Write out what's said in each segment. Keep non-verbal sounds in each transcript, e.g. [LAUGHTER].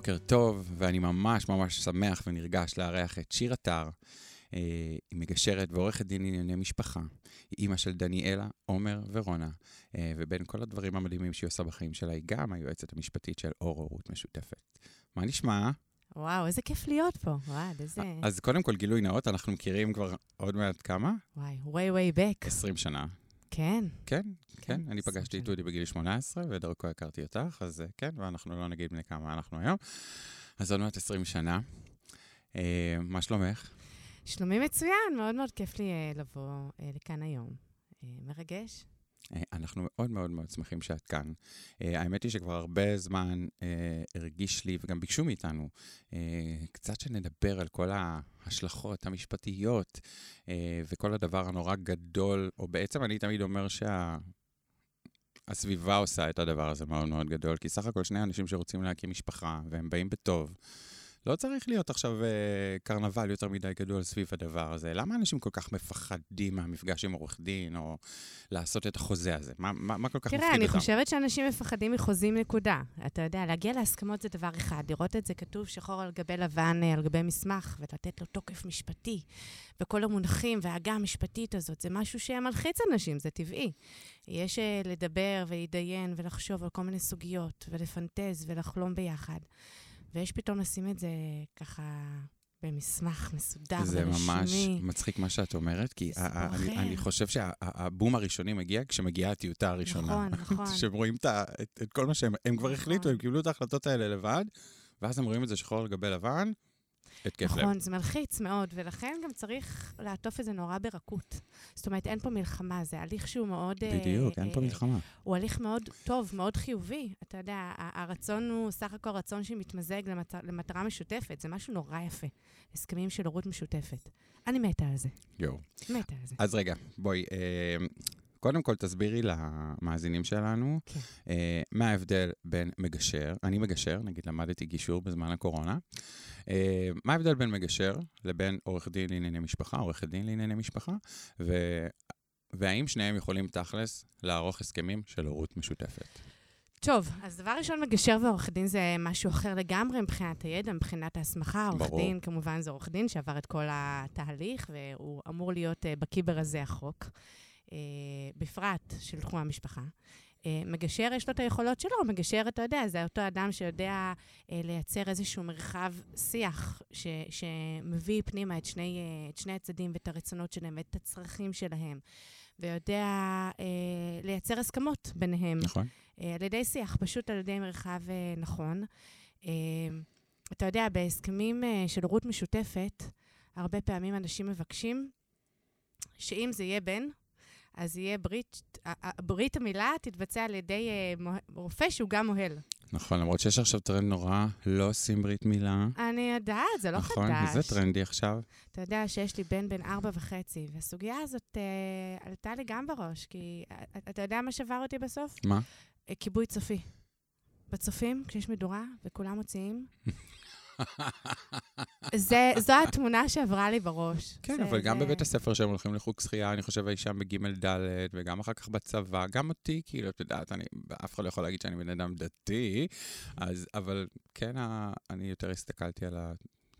בוקר טוב, ואני ממש ממש שמח ונרגש לארח את שיר אתר. אה, היא מגשרת ועורכת דין לענייני משפחה. היא אימא של דניאלה, עומר ורונה, אה, ובין כל הדברים המדהימים שהיא עושה בחיים שלה, היא גם היועצת המשפטית של אור הורות משותפת. מה נשמע? וואו, איזה כיף להיות פה. וואו, איזה... אז קודם כל, גילוי נאות, אנחנו מכירים כבר עוד מעט כמה? וואי, way way back. 20 שנה. כן. כן, כן. כן, אני פגשתי את. דודי בגיל 18, ודרכו הכרתי אותך, אז אה, כן, ואנחנו לא נגיד בני כמה אנחנו היום. אז עוד מעט 20 שנה. אה, מה שלומך? שלומי מצוין, מאוד מאוד כיף לי אה, לבוא לכאן היום. מרגש? אה, אנחנו מאוד מאוד מאוד שמחים שאת כאן. אה, האמת היא שכבר הרבה זמן אה, הרגיש לי, וגם ביקשו מאיתנו, קצת שנדבר על כל ההשלכות המשפטיות וכל הדבר הנורא גדול, או בעצם אני תמיד אומר שה... הסביבה עושה את הדבר הזה מאוד מאוד גדול, כי סך הכל שני אנשים שרוצים להקים משפחה, והם באים בטוב. לא צריך להיות עכשיו אה, קרנבל יותר מדי גדול סביב הדבר הזה. למה אנשים כל כך מפחדים מהמפגש עם עורך דין, או לעשות את החוזה הזה? מה, מה, מה כל כך מפחיד תראה, אותם? אני חושבת שאנשים מפחדים מחוזים נקודה. אתה יודע, להגיע להסכמות זה דבר אחד, לראות את זה כתוב שחור על גבי לבן, אה, על גבי מסמך, ולתת לו תוקף משפטי, וכל המונחים וההגה המשפטית הזאת, זה משהו שמלחיץ אנשים, זה טבעי. יש אה, לדבר ולהתדיין ולחשוב על כל מיני סוגיות, ולפנטז ולחלום ביחד. ויש פתאום לשים את זה ככה במסמך מסודר זה ורשמי. ממש מצחיק מה שאת אומרת, כי זה אני, חושב שהבום הראשוני מגיע כשמגיעה הטיוטה הראשונה. נכון, נכון. [LAUGHS] שהם רואים את, ה- את, את כל מה שהם, הם כבר החליטו, נכון. הם קיבלו את ההחלטות האלה לבד, ואז הם רואים את זה שחור על גבי לבן, התקף לב. נכון, זה מלחיץ מאוד, ולכן גם צריך לעטוף את זה נורא ברכות. זאת אומרת, אין פה מלחמה, זה הליך שהוא מאוד... אה, בדיוק, אין פה אה, מלחמה. הוא הליך מאוד טוב, מאוד חיובי. אתה יודע, הרצון הוא סך הכל רצון שמתמזג למט... למטרה משותפת, זה משהו נורא יפה. הסכמים של הורות משותפת. אני מתה על זה, יואו. מתה על זה. אז רגע, בואי, אה, קודם כל תסבירי למאזינים שלנו, כן. אה, מה ההבדל בין מגשר, אני מגשר, נגיד למדתי גישור בזמן הקורונה, אה, מה ההבדל בין מגשר לבין עורך דין לענייני משפחה, עורכת דין לענייני משפחה, ו... והאם שניהם יכולים תכלס לערוך הסכמים של הורות משותפת? טוב, אז דבר ראשון, מגשר ועורך דין זה משהו אחר לגמרי מבחינת הידע, מבחינת ההסמכה. עורך. דין, כמובן, זה עורך דין שעבר את כל התהליך, והוא אמור להיות uh, בקיא ברזי החוק, uh, בפרט של תחום המשפחה. Uh, מגשר, יש לו את היכולות שלו, מגשר, אתה יודע, זה אותו אדם שיודע uh, לייצר איזשהו מרחב שיח ש, שמביא פנימה את שני, uh, את שני הצדדים ואת הרצונות שלהם ואת הצרכים שלהם, ויודע uh, לייצר הסכמות ביניהם. נכון? אה, על ידי שיח, פשוט על ידי מרחב אה, נכון. אה, אתה יודע, בהסכמים אה, של הורות משותפת, הרבה פעמים אנשים מבקשים שאם זה יהיה בן, אז יהיה ברית, ברית המילה תתבצע על ידי אה, רופא שהוא גם מוהל. נכון, למרות שיש עכשיו טרנד נורא, לא עושים ברית מילה. אני יודעת, זה לא נכון, חדש. זה טרנדי עכשיו. אתה יודע שיש לי בן בן ארבע וחצי, והסוגיה הזאת אה, עלתה לי גם בראש, כי אה, אתה יודע מה שבר אותי בסוף? מה? אה, כיבוי צופי. בצופים, כשיש מדורה וכולם מוציאים, [LAUGHS] זה, זו התמונה שעברה לי בראש. כן, זה- אבל גם זה- בבית הספר שהם הולכים לחוג שחייה, אני חושב אי שם בג' ד', וגם אחר כך בצבא, גם אותי, כאילו, את יודעת, אני, אף אחד לא יכול להגיד שאני בן אדם דתי, אז, אבל כן, ה- אני יותר הסתכלתי על ה...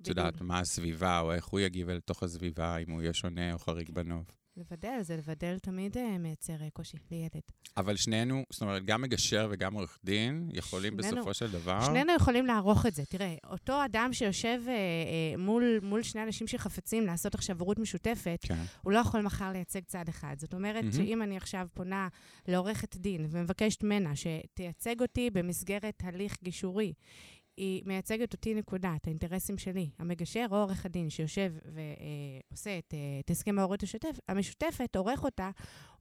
את יודעת. מה הסביבה, או איך הוא יגיב אל תוך הסביבה, אם הוא יהיה שונה או חריג בנוף. לבדל, זה לבדל תמיד אה, מייצר אה, קושי לילד. אבל שנינו, זאת אומרת, גם מגשר וגם עורך דין, יכולים שנינו- בסופו של דבר... שנינו יכולים לערוך את זה. תראה, אותו אדם שיושב אה, אה, מול, מול שני אנשים שחפצים לעשות עכשיו הורות משותפת, כן, הוא לא יכול מחר לייצג צד אחד. זאת אומרת מהמם. שאם אני עכשיו פונה לעורכת דין ומבקשת ממנה שתייצג אותי במסגרת הליך גישורי, היא מייצגת אותי נקודה, את האינטרסים שלי. המגשר או עורך הדין שיושב ועושה את, אה, את הסכם ההורות השותף, המשותפת, עורך אותה,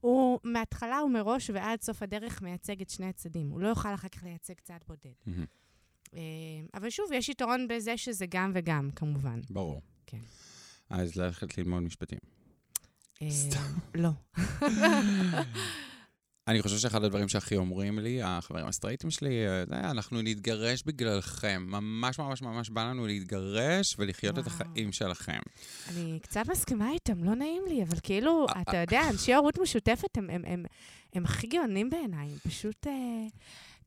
הוא מההתחלה ומראש ועד סוף הדרך מייצג את שני הצדדים. הוא לא יוכל אחר כך לייצג צד בודד. אה, אבל שוב, יש יתרון בזה שזה גם וגם, כמובן. ברור. כן. אז ללכת ללמוד משפטים. אה, סתם. לא. [LAUGHS] אני חושב שאחד הדברים שהכי אומרים לי, החברים הסטרייטים שלי, אה, זה, אנחנו נתגרש בגללכם. ממש ממש ממש בא לנו להתגרש ולחיות את וואו. החיים שלכם. אני קצת מסכימה איתם, לא נעים לי, אבל כאילו, אה, אתה יודע, אנשי הורות משותפת הם, הם, הם, הם הכי גאונים בעיניי, פשוט... אה,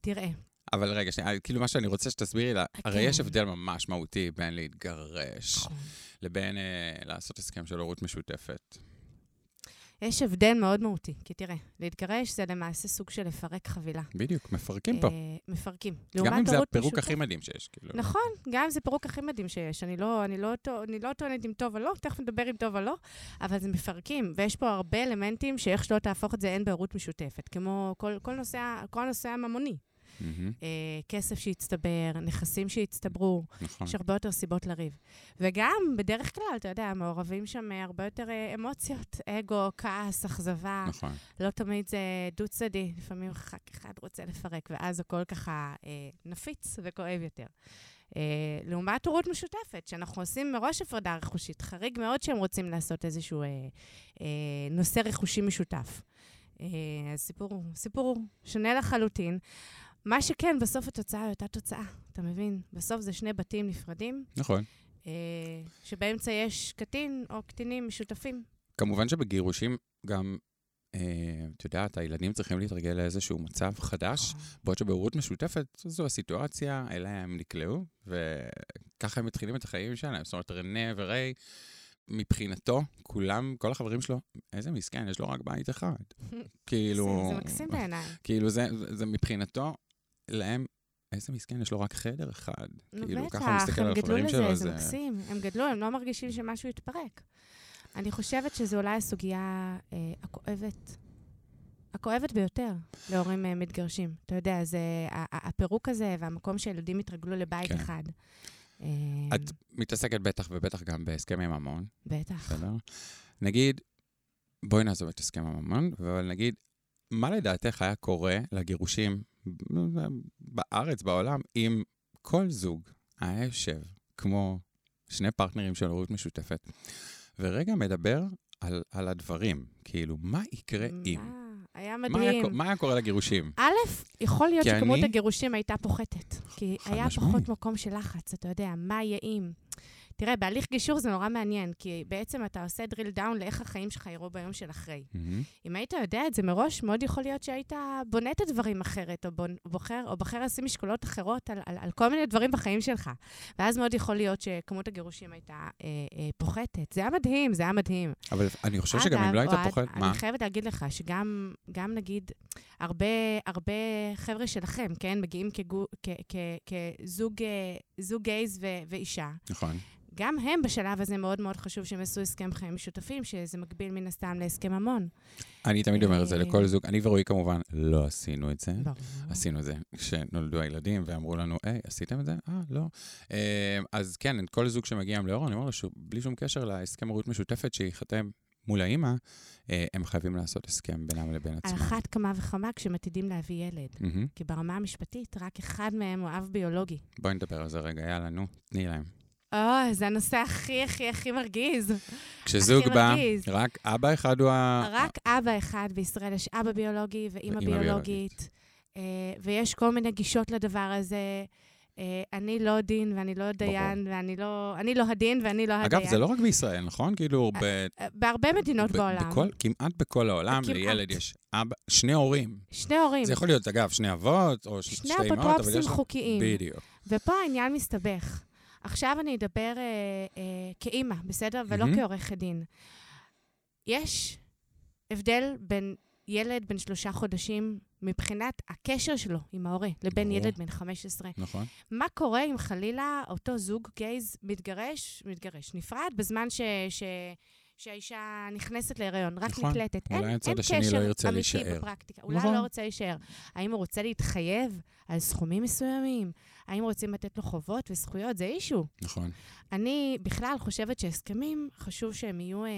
תראה, אבל רגע, שנייה, כאילו מה שאני רוצה שתסבירי לה, הרי יש כן. הבדל ממש מהותי בין להתגרש נכון. לבין אה, לעשות הסכם של הורות משותפת. יש הבדל מאוד מהותי, כי תראה, להתגרש זה למעשה סוג של לפרק חבילה. בדיוק, מפרקים פה. אה, מפרקים. גם אם זה הפירוק הכי מדהים שיש, כאילו. נכון, גם אם זה פירוק הכי מדהים שיש. אני לא, אני, לא, אני לא טוענת אם טוב או לא, תכף נדבר אם טוב או לא, אבל זה מפרקים, ויש פה הרבה אלמנטים שאיך שלא תהפוך את זה, אין בהורות משותפת, כמו כל, כל, נושא, כל הנושא הממוני. מהמם, אה, כסף שהצטבר, נכסים שהצטברו, נכון. יש הרבה יותר סיבות לריב. וגם, בדרך כלל, אתה יודע, מעורבים שם אה, הרבה יותר אה, אמוציות, אגו, כעס, אכזבה. נכון. לא תמיד זה דו-צדדי, לפעמים ח"כ אחד רוצה לפרק, ואז הכל ככה אה, נפיץ וכואב יותר. אה, לעומת הורות משותפת, שאנחנו עושים מראש הפרדה רכושית, חריג מאוד שהם רוצים לעשות איזשהו אה, אה, נושא רכושי משותף. אז סיפור, סיפור שונה לחלוטין. מה שכן, בסוף התוצאה היא אותה תוצאה, אתה מבין? בסוף זה שני בתים נפרדים, נכון. אה, שבאמצע יש קטין או קטינים משותפים. כמובן שבגירושים גם, אה, את יודעת, הילדים צריכים להתרגל לאיזשהו מצב חדש, בעוד שבהורות משותפת זו הסיטואציה, אליה הם נקלעו, וככה הם מתחילים את החיים שלהם. זאת אומרת, רנה וריי, מבחינתו, כולם, כל החברים שלו, איזה מסכן, יש לו רק בית אחד. [LAUGHS] כאילו... זה, זה מקסים בעיניי. כאילו, זה, זה, זה מבחינתו, להם, איזה מסכן, יש לו רק חדר אחד. נו כאילו, בטח, ככה הוא מסתכל על הם גדלו החברים לזה, שלו, זה מקסים. הם גדלו, הם לא מרגישים שמשהו יתפרק. אני חושבת שזו אולי הסוגיה אה, הכואבת, הכואבת ביותר להורים אה, מתגרשים. אתה יודע, זה הפירוק הזה והמקום שהילדים התרגלו לבית כן. אחד. אה, את מתעסקת בטח ובטח גם בהסכמי ממון, בטח. בסדר? נגיד, בואי נעזוב את הסכם הממון, אבל נגיד, מה לדעתך היה קורה לגירושים בארץ, בעולם, אם כל זוג היה יושב כמו שני פרטנרים של הורות משותפת, ורגע מדבר על, על הדברים, כאילו, מה יקרה אם? מה? היה מה היה, מדהים. קו- מה היה קורה לגירושים? א', יכול להיות שכמות אני- הגירושים הייתה פוחתת. כי היה משמעית. פחות מקום של לחץ, אתה יודע, מה יהיה אם. תראה, בהליך גישור זה נורא מעניין, כי בעצם אתה עושה drill down לאיך החיים שלך יראו ביום של אחרי. מהמם. אם היית יודע את זה מראש, מאוד יכול להיות שהיית בונה את הדברים אחרת, או בוחר, או בוחר לשים משקולות אחרות על, על, על כל מיני דברים בחיים שלך. ואז מאוד יכול להיות שכמות הגירושים הייתה אה, אה, פוחתת. זה היה מדהים, זה היה מדהים. אבל אני חושב שגם אם לא היית פוחד, מה? אני חייבת להגיד לך שגם, גם נגיד, הרבה, הרבה חבר'ה שלכם, כן, מגיעים כגו, כ, כ, כזוג אה, גייז ו, ואישה, נכון. גם הם בשלב הזה מאוד מאוד חשוב שהם עשו הסכם חיים משותפים, שזה מקביל מן הסתם להסכם ממון. אני תמיד אומר את זה אה, לכל זוג. אני ורועי כמובן לא עשינו את זה. ברור. עשינו את זה כשנולדו הילדים, ואמרו לנו, היי, עשיתם את זה? אה, לא. אה, אז כן, כל זוג שמגיע עם לאור, אני אומר לו, בלי שום קשר להסכם הורות משותפת שייחתם מול האימא, אה, הם חייבים לעשות הסכם בינם לבין על עצמם. אחת כמה וכמה כשהם עתידים להביא ילד. מהמם. כי ברמה המשפטית, רק אחד מהם הוא אב ביולוגי. בואי נדבר על זה רגע, יאללה, נו, תני להם. או, זה הנושא הכי הכי הכי מרגיז. כשזוג בא, מרגיז. רק אבא אחד הוא ה... רק אבא אחד בישראל, יש אבא ביולוגי ואימא ביולוגית, אה, ויש כל מיני גישות לדבר הזה. אה, אני לא דין ואני לא דיין, ואני לא, אני לא הדין ואני לא הדיין. אגב, זה לא רק בישראל, נכון? כאילו, ב... אה, בהרבה מדינות ב- בעולם. בכל, כמעט בכל העולם, כמעט. לילד יש אבא, שני הורים. שני הורים. זה יכול להיות, אגב, שני אבות, או שני שתי אמהות, אבל אפוטרופסים יש... חוקיים. בדיוק. ופה העניין מסתבך. עכשיו אני אדבר אה, אה, כאימא, בסדר? ולא מהמם. כעורכת דין. יש הבדל בין ילד בן שלושה חודשים מבחינת הקשר שלו עם ההורה, לבין ברור. ילד בן 15. נכון. מה קורה אם חלילה אותו זוג גייז מתגרש, מתגרש, נפרד, בזמן ש... ש שהאישה נכנסת להיריון, רק נכון. נקלטת. אולי אין, הצד אין השני לא ירצה אמיתי להישאר. בפרקטיקה. אולי נכון. לא רוצה להישאר. האם הוא רוצה להתחייב על סכומים מסוימים? האם רוצים לתת לו חובות וזכויות? זה אישו. נכון. אני בכלל חושבת שהסכמים, חשוב שהם יהיו אה,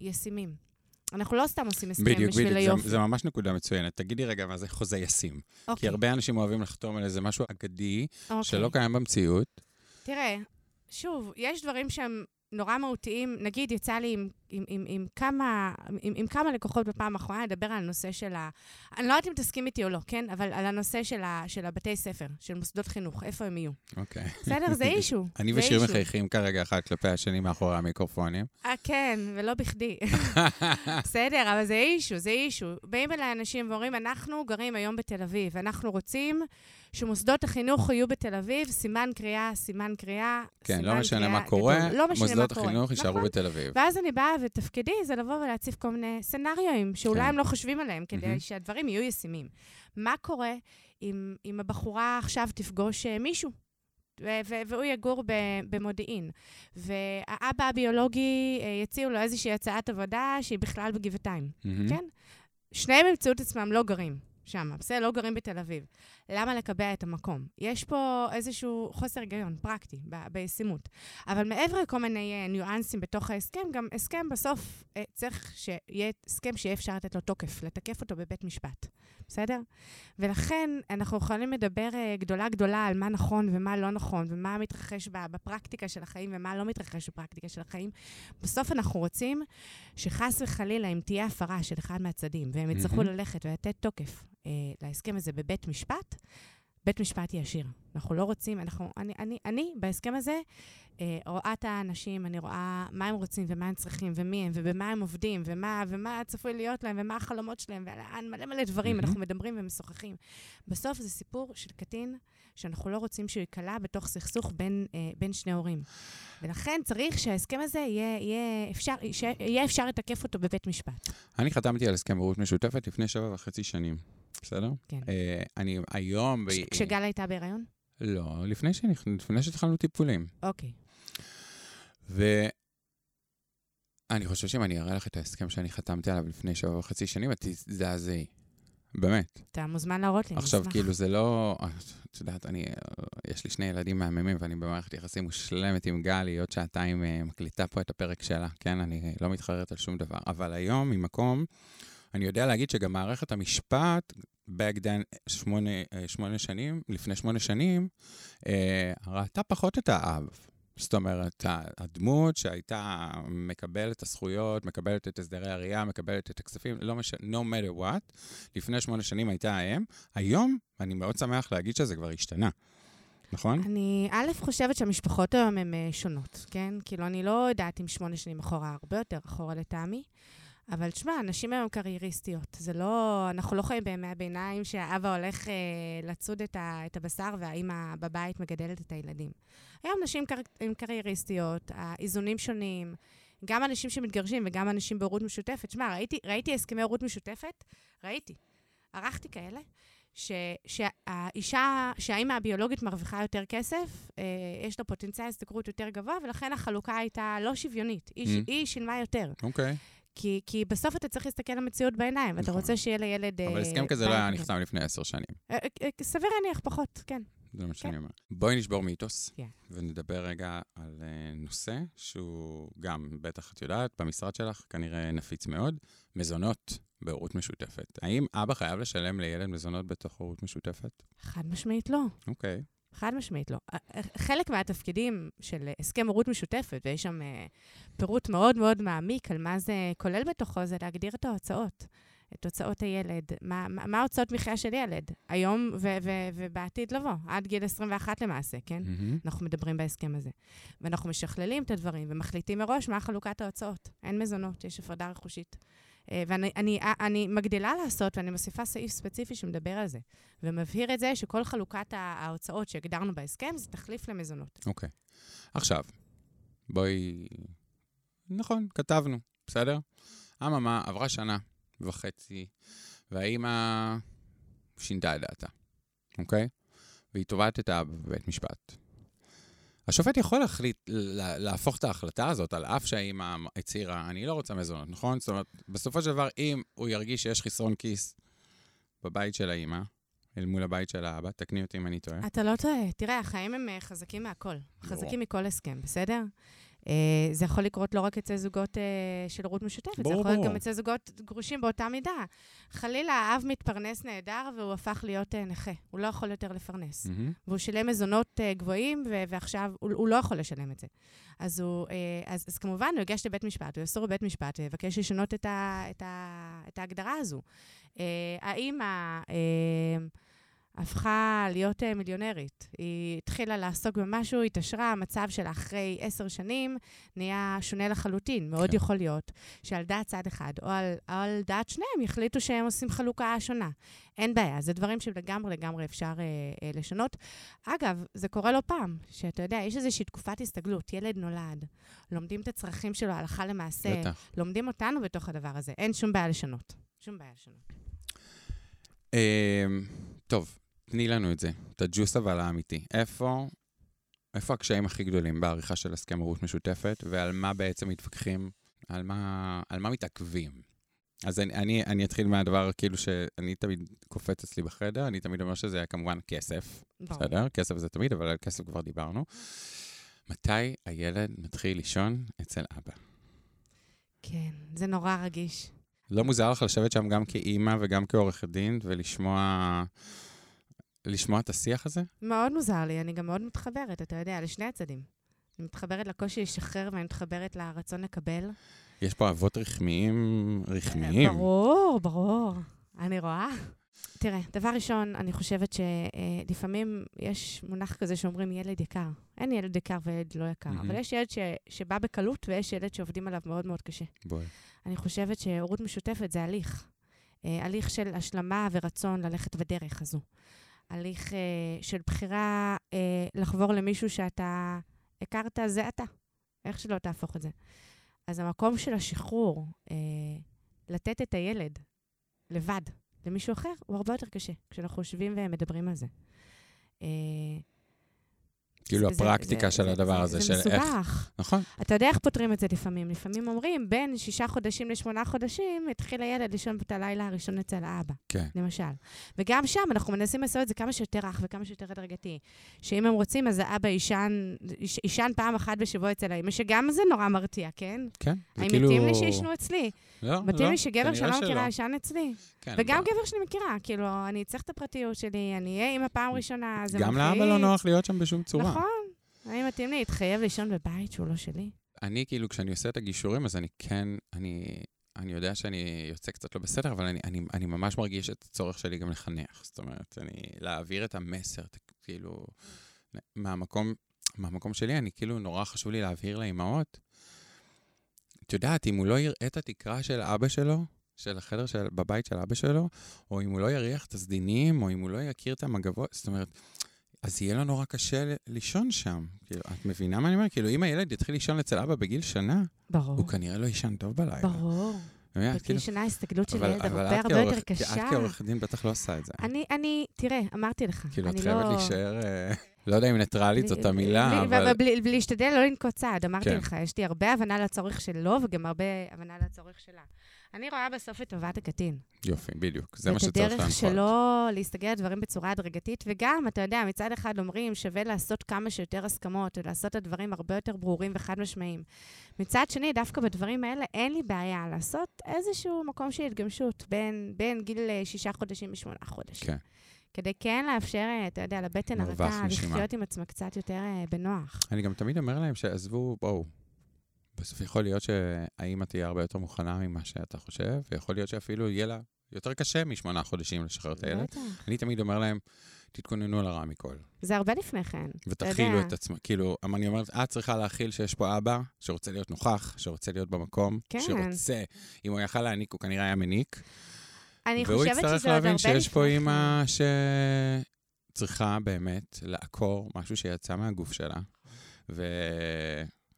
ישימים. אנחנו לא סתם עושים הסכם בדיוק, בשביל בדיוק. היופי. זה, זה ממש נקודה מצוינת. תגידי רגע, מה זה חוזה ישים? כי אוקיי, הרבה אנשים אוהבים לחתום על איזה משהו אגדי, אוקיי. שלא קיים במציאות. תראה, שוב, יש דברים שהם נורא מהותיים. נגיד, יצא לי עם, עם, עם, עם, כמה, עם, עם כמה לקוחות בפעם האחרונה לדבר על הנושא של ה... אני לא יודעת אם תסכים איתי או לא, כן? אבל על הנושא של, ה, של הבתי ספר, של מוסדות חינוך, איפה הם יהיו. אוקיי. בסדר? זה אישו. [LAUGHS] אני ושיר. מחייכים כרגע אחד כלפי השני מאחורי המיקרופונים. אה, כן, ולא בכדי. [LAUGHS] בסדר, אבל זה אישו, זה אישו. באים אליי אנשים ואומרים, אנחנו גרים היום בתל אביב, אנחנו רוצים שמוסדות החינוך יהיו בתל אביב, סימן קריאה, סימן קריאה, כן, סימן לא משנה קריאה מה קורה. לא משנה מוסדות. החינוך יישארו נכון. בתל אביב. ואז אני באה, ותפקידי זה לבוא ולהציף כל מיני סצנריואים, שאולי כן. הם לא חושבים עליהם, כדי. שהדברים יהיו ישימים. מה קורה אם, הבחורה עכשיו תפגוש אה, מישהו? והוא יגור במודיעין, והאבא הביולוגי, אה, יציעו לו איזושהי הצעת עבודה שהיא בכלל בגבעתיים, מהמם. כן? שניהם ימצאו את עצמם לא גרים שם, בסדר? לא גרים בתל אביב. למה לקבע את המקום? יש פה איזשהו חוסר היגיון פרקטי בישימות. אבל מעבר לכל מיני אה, ניואנסים בתוך ההסכם, גם הסכם בסוף אה, צריך שיהיה הסכם שיהיה אפשר לתת לו תוקף, לתקף אותו בבית משפט, בסדר? ולכן אנחנו יכולים לדבר אה, גדולה גדולה על מה נכון ומה לא נכון, ומה מתרחש בפרקטיקה של החיים ומה לא מתרחש בפרקטיקה של החיים. בסוף אנחנו רוצים שחס וחלילה, אם תהיה הפרה של אחד מהצדדים, והם יצטרכו. ללכת ולתת תוקף אה, להסכם הזה בבית משפט, בית משפט ישיר. אנחנו לא רוצים, אנחנו, אני, אני, אני בהסכם הזה אה, רואה את האנשים, אני רואה מה הם רוצים ומה הם צריכים ומי הם ובמה הם עובדים ומה, ומה צפוי להיות להם ומה החלומות שלהם ולאן מלא מלא דברים, מהמם. אנחנו מדברים ומשוחחים. בסוף זה סיפור של קטין שאנחנו לא רוצים שהוא ייקלע בתוך סכסוך בין, אה, בין שני הורים. ולכן צריך שההסכם הזה יהיה, יהיה, אפשר, יהיה אפשר לתקף אותו בבית משפט. אני חתמתי על הסכם הורות משותפת לפני שבע וחצי שנים, בסדר? כן. אה, אני היום... ב- כש- כשגל הייתה בהיריון? לא, לפני שנכ- לפני שהתחלנו טיפולים. אוקיי. ואני חושב שאם אני אראה לך את ההסכם שאני חתמתי עליו לפני שבע וחצי שנים, את תזדעזעי. באמת. אתה מוזמן להראות לי, אני עכשיו, אשמח. כאילו, זה לא... את יודעת, אני... יש לי שני ילדים מהממים, ואני במערכת יחסים מושלמת עם גל, היא עוד שעתיים אה, מקליטה פה את הפרק שלה, כן? אני לא מתחרט על שום דבר. אבל היום, ממקום, אני יודע להגיד שגם מערכת המשפט, back then, שמונה, אה, שמונה שנים, לפני שמונה שנים, אה, ראתה פחות את האב. זאת אומרת, הדמות שהייתה מקבלת הזכויות, מקבלת את הסדרי הראייה, מקבלת את הכספים, לא משנה, no matter what, לפני שמונה שנים הייתה האם. היום, אני מאוד שמח להגיד שזה כבר השתנה, נכון? אני א', חושבת שהמשפחות היום הן אה, שונות, כן? כאילו, אני לא יודעת אם שמונה שנים אחורה, הרבה יותר אחורה לטעמי. אבל תשמע, נשים היום קרייריסטיות. זה לא... אנחנו לא חיים בימי הביניים שהאבא הולך אה, לצוד את, ה, את הבשר והאימא בבית מגדלת את הילדים. היום נשים קר, הן קרייריסטיות, האיזונים שונים, גם אנשים שמתגרשים וגם אנשים בהורות משותפת. שמע, ראיתי, ראיתי הסכמי הורות משותפת, ראיתי. ערכתי כאלה, ש, שהאישה, שהאימא הביולוגית מרוויחה יותר כסף, אה, יש לה פוטנציאל השתכרות יותר גבוה, ולכן החלוקה הייתה לא שוויונית. היא, Mm. היא שילמה יותר. אוקיי. כי, כי בסוף אתה צריך להסתכל למציאות בעיניים, ואתה נכון. רוצה שיהיה לילד... אבל אה, הסכם כזה לא היה נחתם לפני עשר שנים. אה, אה, סביר להניח פחות, כן. זה מה שאני כן. אומר. בואי נשבור מיתוס, כן. ונדבר רגע על נושא שהוא גם, בטח את יודעת, במשרד שלך כנראה נפיץ מאוד, מזונות בהורות משותפת. האם אבא חייב לשלם לילד מזונות בתוך הורות משותפת? חד משמעית לא. אוקיי. חד משמעית לא. אה, אה, חלק מהתפקידים של הסכם הורות משותפת, ויש שם אה, פירוט מאוד מאוד מעמיק על מה זה כולל בתוכו, זה להגדיר את ההוצאות. את הוצאות הילד, מה, מה, ההוצאות מחיה של ילד, היום ו- ו- ובעתיד לבוא, עד גיל 21 למעשה, כן? מהמם. אנחנו מדברים בהסכם הזה. ואנחנו משכללים את הדברים ומחליטים מראש מה חלוקת ההוצאות. אין מזונות, יש הפרדה רכושית. אה, ואני אני, אה, אני מגדילה לעשות, ואני מוסיפה סעיף ספציפי שמדבר על זה, ומבהיר את זה שכל חלוקת ההוצאות שהגדרנו בהסכם זה תחליף למזונות. אוקיי. עכשיו, בואי... נכון, כתבנו, בסדר? אממה, עברה שנה וחצי, והאימא שינתה את דעתה, אוקיי? והיא תובעת את האבא בבית משפט. השופט יכול להחליט, לה- להפוך את ההחלטה הזאת, על אף שהאימא הצהירה, אני לא רוצה מזונות, נכון? זאת אומרת, בסופו של דבר, אם הוא ירגיש שיש חסרון כיס בבית של האימא, אל מול הבית של האבא, תקני אותי אם אני טועה. אתה לא טועה. תראה, החיים הם אה, חזקים מהכל. חזקים מכל הסכם, בסדר? אה, זה יכול לקרות לא רק אצל זוגות אה, של הורות משותפת, ברור, זה יכול להיות. גם אצל זוגות גרושים באותה מידה. חלילה, האב מתפרנס נהדר והוא הפך להיות אה, נכה. הוא לא יכול יותר לפרנס. מהמם. והוא שילם מזונות גבוהים, ועכשיו הוא, הוא לא יכול לשלם את זה. אז, הוא, אז, אז כמובן, הוא ייגש לבית משפט, הוא יסור בבית משפט ויבקש לשנות את, ה- את, ה- את ההגדרה הזו. Uh, האימא uh, הפכה להיות uh, מיליונרית. היא התחילה לעסוק במשהו, התעשרה, המצב שלה אחרי עשר שנים נהיה שונה לחלוטין. מאוד כן. יכול להיות שעל דעת צד אחד, או על, או על דעת שניהם, יחליטו שהם עושים חלוקה שונה. אין בעיה, זה דברים שלגמרי לגמרי אפשר אה, אה, לשנות. אגב, זה קורה לא פעם, שאתה יודע, יש איזושהי תקופת הסתגלות, ילד נולד, לומדים את הצרכים שלו הלכה למעשה, בטח. לומדים אותנו בתוך הדבר הזה, אין שום בעיה לשנות. שום בעיה לשנות. אמ, טוב, תני לנו את זה, את הג'וס אבל האמיתי. איפה, איפה הקשיים הכי גדולים בעריכה של הסכם הורות משותפת, ועל מה בעצם מתווכחים, על מה, על מה מתעכבים? אז אני, אני, אני אתחיל מהדבר כאילו שאני תמיד קופץ אצלי בחדר, אני תמיד אומר שזה כמובן כסף, ברור. בסדר? כסף זה תמיד, אבל על כסף כבר דיברנו. מתי הילד מתחיל לישון אצל אבא? כן, זה נורא רגיש. לא מוזר לך לשבת שם גם כאימא וגם כעורכת דין ולשמוע לשמוע את השיח הזה? מאוד מוזר לי, אני גם מאוד מתחברת, אתה יודע, לשני הצדדים. אני מתחברת לקושי לשחרר ואני מתחברת לרצון לקבל. יש פה אבות רחמיים, רחמיים. ברור, ברור. אני רואה. תראה, דבר ראשון, אני חושבת שלפעמים יש מונח כזה שאומרים ילד יקר. אין ילד יקר וילד לא יקר, מהמם. אבל יש ילד ש, שבא בקלות ויש ילד שעובדים עליו מאוד מאוד קשה. בואי. אני חושבת שהורות משותפת זה הליך. אה, הליך של השלמה ורצון ללכת בדרך הזו. הליך אה, של בחירה אה, לחבור למישהו שאתה הכרת, זה אתה. איך שלא תהפוך את זה. אז המקום של השחרור, אה, לתת את הילד לבד למישהו אחר, הוא הרבה יותר קשה, כשאנחנו יושבים ומדברים על זה. אה, כאילו זה- הפרקטיקה זה- של זה- הדבר זה- הזה, זה של איך... מסובך. נכון. אתה יודע איך פותרים את זה לפעמים. לפעמים אומרים, בין שישה חודשים לשמונה חודשים, התחיל הילד לישון את הלילה הראשון אצל האבא, כן. למשל. וגם שם אנחנו מנסים לעשות את זה כמה שיותר רך וכמה שיותר הדרגתי. שאם הם רוצים, אז האבא יישן, יש- יישן פעם אחת בשבוע אצל האמא, שגם זה נורא מרתיע, כן? כן. זה האם כאילו... מתאים לי שישנו אצלי? לא, מתאים לא, לי שגבר שאני לא מכירה שלא. יישן אצלי? כן, וגם גבר שאני מכירה, כאילו, אני צריך את הפרטיות שלי, אני אהיה אימא פעם ראשונה, זה גם מלחיץ. לאבא לא נוח להיות שם בשום צורה. האם מתאים להתחייב לישון בבית שהוא לא שלי? אני כאילו, כשאני עושה את הגישורים, אז אני כן, אני, אני יודע שאני יוצא קצת לא בסדר, אבל אני, אני, אני ממש מרגיש את הצורך שלי גם לחנך. זאת אומרת, אני, להעביר את המסר, את- כאילו, מהמקום, מהמקום שלי, אני כאילו, נורא חשוב לי להבהיר לאימהות. את יודעת, אם הוא לא יראה את התקרה של אבא שלו, של החדר של, בבית של אבא שלו, או אם הוא לא יריח את הסדינים, או אם הוא לא יכיר את המגבות, זאת אומרת, אז יהיה לו נורא קשה לישון שם. כאילו, את מבינה מה אני אומר? כאילו, אם הילד יתחיל לישון אצל אבא בגיל שנה, ברור. הוא כנראה לא יישן טוב בלילה. ברור. בגיל כאילו, שנה ההסתגלות של אבל- ילד אבל הרבה הרבה כעורך- יותר קשה. את כעורכת דין בטח לא עושה את זה. אני, אני, תראה, אמרתי לך, כאילו, את חייבת לא... להישאר, אה, לא יודע אם ניטרלית זאת המילה, אבל... להשתדל לא לנקוט צעד, אמרתי כן. לך, יש לי הרבה הבנה לצורך שלו וגם הרבה הבנה לצורך שלה. אני רואה בסוף את טובת הקטין. יופי, בדיוק. זה מה ואת שצריך הדרך להנחות. שלו להסתגל על דברים בצורה הדרגתית, וגם, אתה יודע, מצד אחד אומרים, שווה לעשות כמה שיותר הסכמות, ולעשות את הדברים הרבה יותר ברורים וחד משמעיים. מצד שני, דווקא בדברים האלה אין לי בעיה לעשות איזשהו מקום של התגמשות בין, בין גיל אה, שישה חודשים לשמונה חודשים. כן. כדי כן לאפשר, אה, אתה יודע, לבטן הרכה. לחיות עם עצמה קצת יותר אה, בנוח. אני גם תמיד אומר להם שעזבו, בואו, בסוף יכול להיות שהאימא תהיה הרבה יותר מוכנה ממה שאתה חושב, ויכול להיות שאפילו יהיה לה יותר קשה משמונה חודשים לשחרר את הילד. בטח. אני תמיד אומר להם, תתכוננו לרע מכל. זה הרבה לפני כן. ותכילו. את עצמם. כאילו, אני אומרת, את צריכה להכיל שיש פה אבא שרוצה להיות נוכח, שרוצה להיות במקום, כן. שרוצה, אם הוא יכל להעניק, הוא כנראה היה מניק. אני והוא חושבת יצטרך שזה עוד הרבה להבין לפני כן. שיש פה אימא שצריכה באמת לעקור משהו שיצא מהגוף שלה,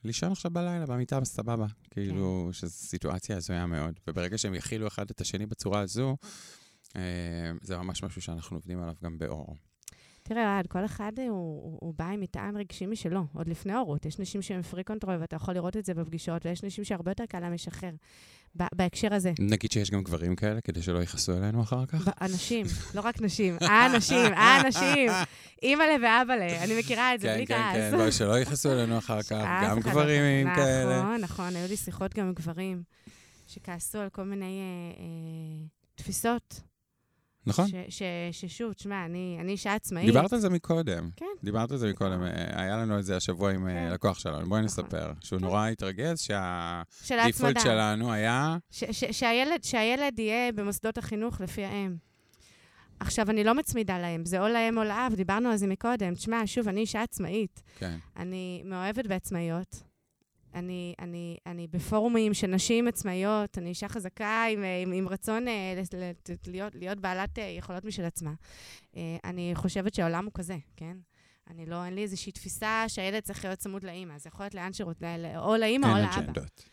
ולישון עכשיו בלילה במיטה בסבבה. כאילו, כן. שזו סיטואציה הזויה מאוד. וברגע שהם יכילו אחד את השני בצורה הזו, אה, זה ממש משהו שאנחנו עובדים עליו גם באור. תראה, אוהד, כל אחד אה, הוא, הוא, הוא בא עם מטען רגשי משלו, עוד לפני הורות. יש נשים שהם freak control, ואתה יכול לראות את זה בפגישות, ויש נשים שהרבה יותר קל להם לשחרר. בהקשר הזה. נגיד שיש גם גברים כאלה, כדי שלא יכעסו אלינו אחר כך? אנשים, [LAUGHS] לא רק נשים, האנשים, האנשים, אימא'לה ואבא'לה, אני מכירה את זה כן, בלי כן, כעס. כן, לא, שלא יכעסו אלינו אחר [LAUGHS] כך, גם לא- גברים כאלה. נכון, נכון, היו לי שיחות גם עם גברים שכעסו על כל מיני אה, אה, תפיסות. נכון. ש- ש- ששוב, תשמע, אני אני אישה עצמאית. דיברת על זה מקודם. כן. דיברת על זה מקודם, אה, היה לנו את זה השבוע עם אה, כן. לקוח שלנו. בואי נכון. נספר. שהוא כן. נורא התרגז של שהדיפולט ההצמדה. שלנו היה... ש- ש- שהילד, שהילד יהיה במוסדות החינוך לפי האם. עכשיו, אני לא מצמידה להם, זה או לאם או לאב, דיברנו על זה מקודם. תשמע, שוב, אני אישה עצמאית. כן. אני מאוהבת בעצמאיות. אני, אני, אני בפורומים של נשים עצמאיות, אני אישה חזקה עם, עם, עם רצון אה, להיות, להיות בעלת אה, יכולות משל עצמה. אה, אני חושבת שהעולם הוא כזה, כן? אני לא, אין לי איזושהי תפיסה שהילד צריך להיות צמוד לאימא, זה יכול להיות לאן שרוצה, או לאימא או אין לאבא. אג'נדות.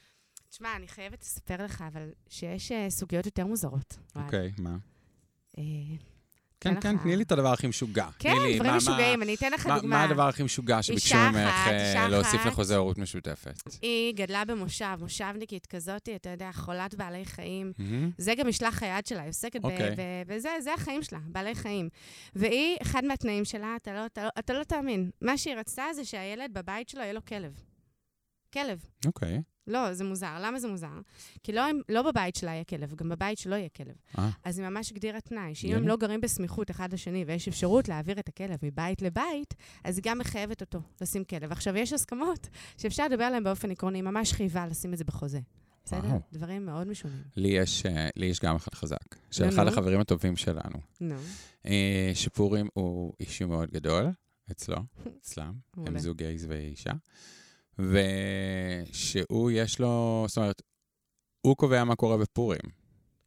תשמע, אני חייבת לספר לך, אבל שיש אה, סוגיות יותר מוזרות. אוקיי, מה? כן, אתן כן, לך- תני לי את הדבר הכי משוגע. כן, לי, דברים מה- משוגעים, אני אתן לך מה- דוגמה. מה הדבר הכי משוגע שביקשו ממך אה, להוסיף. לחוזה הורות משותפת? היא גדלה במושב, מושבניקית כזאת, אתה יודע, חולת בעלי חיים. זה גם משלח היד שלה, היא עוסקת ב... אוקיי. וזה זה החיים שלה, בעלי חיים. והיא, אחד מהתנאים שלה, אתה לא, אתה, לא, אתה לא תאמין, מה שהיא רצתה זה שהילד בבית שלו יהיה לו כלב. כלב. אוקיי. לא, זה מוזר. למה זה מוזר? כי לא, לא בבית שלה יהיה כלב, גם בבית שלו יהיה כלב. אה. אז היא ממש הגדירה תנאי, שאם. הם לא גרים בסמיכות אחד לשני ויש אפשרות להעביר את הכלב מבית לבית, אז היא גם מחייבת אותו לשים כלב. עכשיו, יש הסכמות שאפשר לדבר עליהן באופן עקרוני, היא ממש חייבה לשים את זה בחוזה. בסדר? וואו. דברים מאוד משונים. לי יש, אה, לי יש גם אחד חזק, של נו, אחד נו. החברים הטובים שלנו. נו, אה, שפורים הוא אישיו מאוד גדול, אצלו, [LAUGHS] אצלם, הם. זוג גייז ואישה. ושהוא, יש לו, זאת אומרת, הוא קובע מה קורה בפורים.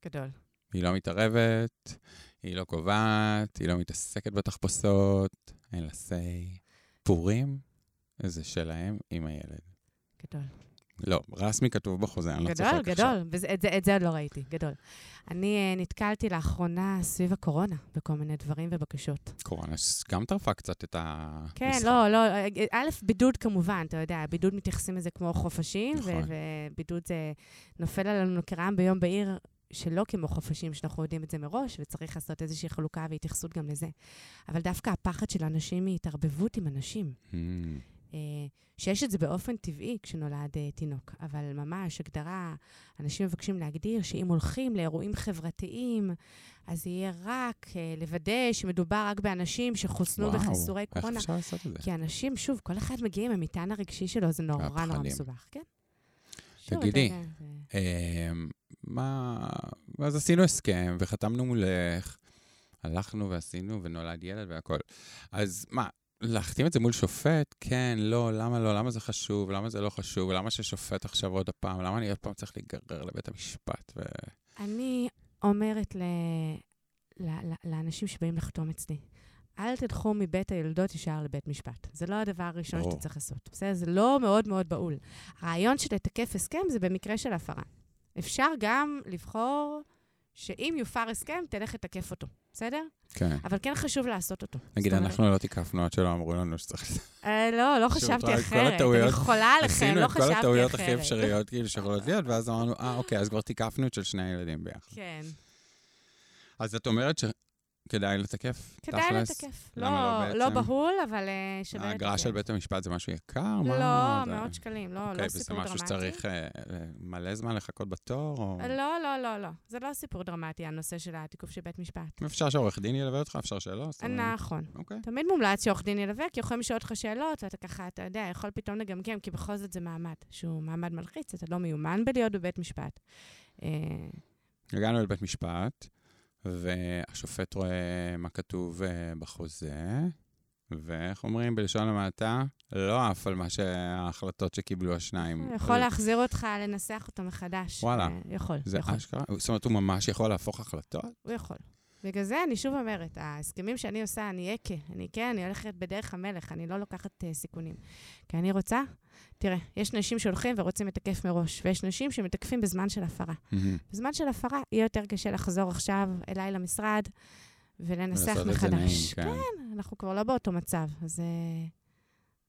גדול. היא לא מתערבת, היא לא קובעת, היא לא מתעסקת בתחפושות, אין לה say. פורים זה שלהם עם הילד. גדול. לא, רסמי כתוב בחוזה, אני לא צוחק גדול, עכשיו. גדול. וזה- את זה- את זה עוד לא ראיתי, גדול. אני אה, נתקלתי לאחרונה סביב הקורונה בכל מיני דברים ובקשות. קורונה גם טרפה קצת את ה... כן, לא, לא, אה, א', בידוד כמובן, אתה יודע, בידוד מתייחסים לזה כמו חופשים, נכון. ובידוד זה נופל עלינו כרעם ביום בהיר. שלא כמו חופשים, שאנחנו יודעים את זה מראש, וצריך לעשות איזושהי חלוקה והתייחסות גם לזה. אבל דווקא הפחד של אנשים מהתערבבות עם אנשים. Hmm, אה, שיש את זה באופן טבעי כשנולד אה, תינוק, אבל ממש הגדרה, אנשים מבקשים להגדיר שאם הולכים לאירועים חברתיים, אז יהיה רק אה, לוודא שמדובר רק באנשים שחוסנו וואו, בחיסורי איך קורונה. אפשר לעשות את זה? כי אנשים, שוב, כל אחד מגיע עם המטען הרגשי שלו, זה נורא נורא והפחדים. מסובך, כן? תגידי, אמ, מה... אז עשינו הסכם וחתמנו מולך, הלכנו ועשינו ונולד ילד והכל. אז מה, להחתים את זה מול שופט? כן, לא, למה לא, למה זה חשוב, למה זה לא חשוב, למה ששופט עכשיו עוד הפעם, למה אני עוד פעם צריך להיגרר לבית המשפט? ו... אני אומרת ל... ל... ל... לאנשים שבאים לחתום אצלי, אל תלכו מבית היולדות ישר לבית משפט. זה לא הדבר הראשון. שאתה צריך לעשות. בסדר? זה לא מאוד מאוד בהול. הרעיון של לתקף הסכם זה במקרה של הפרה. אפשר גם לבחור שאם יופר הסכם, תלך לתקף אותו, בסדר? כן. אבל כן חשוב לעשות אותו. נגיד, אומרת- אנחנו לא תיקפנו עד שלא אמרו לנו שצריך... אה, לא, לא חשבתי אחרת. אני חולה עליכם, עשינו לא את כל חשבתי הטעויות הכי אחרת. אפשריות, כאילו, שיכולות להיות, ואז אמרנו, אה, אוקיי, אז כבר תיקפנו את של שני הילדים ביחד. כן. אז את אומרת שכדאי לתקף, כדאי תכלס? לתקף. לא לא, לא? בהול, אבל אה, שווה לתקף. האגרה של בית המשפט זה משהו יקר? לא, מה? מאות שקלים, לא, אוקיי, לא וזה סיפור משהו דרמטי. שצריך אה, אה, מלא זמן לחכות בתור? או... לא, לא, לא, לא. זה לא סיפור דרמטי, הנושא של התיקוף של בית משפט. אפשר שעורך דין ילווה אותך, אפשר שלא? אומרת, נכון. אוקיי. תמיד מומלץ שעורך דין ילווה, כי יכולים לשאול אותך שאלות, ואתה ככה, אתה יודע, יכול פתאום לגמגם, כי בכל זאת זה מעמד, שהוא מעמד מלחיץ, אתה לא מיומן בלהיות בבית משפט. אה, הגענו לבית משפט, והשופט רואה מה כתוב אה, בחוזה, ואיך אומרים בלשון המעטה? לא עף על מה שההחלטות שקיבלו השניים. יכול להחזיר אותך, לנסח אותו מחדש. וואלה. אה, יכול, זה יכול. אשכרה? זאת אומרת, הוא ממש יכול להפוך החלטות? הוא יכול. בגלל זה אני שוב אומרת, ההסכמים שאני עושה, אני אקה. אני כן, אני הולכת בדרך המלך, אני לא לוקחת uh, סיכונים. כי אני רוצה, תראה, יש נשים שהולכים ורוצים לתקף מראש, ויש נשים שמתקפים בזמן של הפרה. מהמם. בזמן של הפרה יהיה יותר קשה לחזור עכשיו אליי למשרד ולנסח מחדש. נעים, כן. כן, אנחנו כבר לא באותו מצב. אז, אה,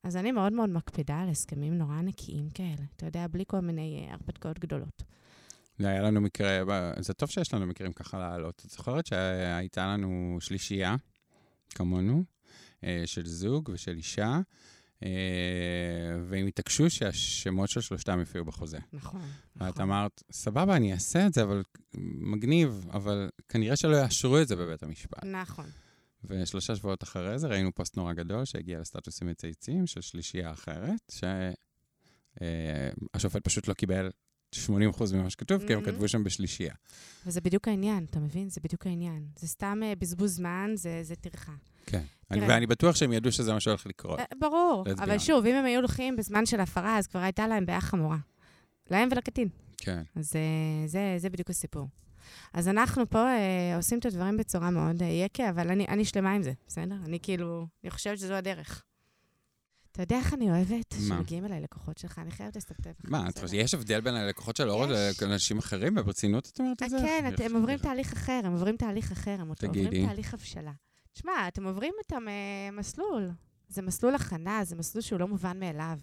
אז אני מאוד מאוד מקפידה על הסכמים נורא נקיים כאלה. אתה יודע, בלי כל מיני אה, הרפתקאות גדולות. היה לנו מקרה, זה טוב שיש לנו מקרים ככה לעלות. את זוכרת שהייתה לנו שלישייה, כמונו, אה, של זוג ושל אישה, אה, והם התעקשו שהשמות של שלושתם יופיעו בחוזה. נכון. ואת נכון. אמרת, סבבה, אני אעשה את זה, אבל מגניב, אבל כנראה שלא יאשרו את זה בבית המשפט. נכון. ושלושה שבועות אחרי זה ראינו פוסט נורא גדול שהגיע לסטטוסים מצייצים של שלישייה אחרת, שהשופט פשוט לא קיבל 80% ממה שכתוב, כי הם Mhm. כתבו שם בשלישייה. וזה בדיוק העניין, אתה מבין? זה בדיוק העניין. זה סתם אה, בזבוז זמן, זה, זה טרחה. כן. אני. ואני בטוח שהם ידעו שזה מה שהולך לקרות. אה, ברור, אבל. שוב, אם הם היו הולכים בזמן של הפרה, אז כבר הייתה להם בעיה חמורה. להם ולקטין. כן. אז אה, זה, זה בדיוק הסיפור. אז אנחנו פה אה, עושים את הדברים בצורה מאוד אה, יקה, אבל אני, אני שלמה עם זה, בסדר? אני כאילו, אני חושבת שזו הדרך. אתה יודע איך אני אוהבת? שמגיעים אליי לקוחות שלך? אני חייבת לספטף לך. מה, את יש הבדל בין הלקוחות של יש. לאנשים אחרים? ברצינות את אומרת אה, את זה? כן, את- הם עוברים תהליך אחר, הם עוברים תהליך אחר, הם. עוברים תהליך הבשלה. תשמע, אתם עוברים איתם אה, מסלול. זה מסלול הכנה, זה מסלול שהוא לא מובן מאליו.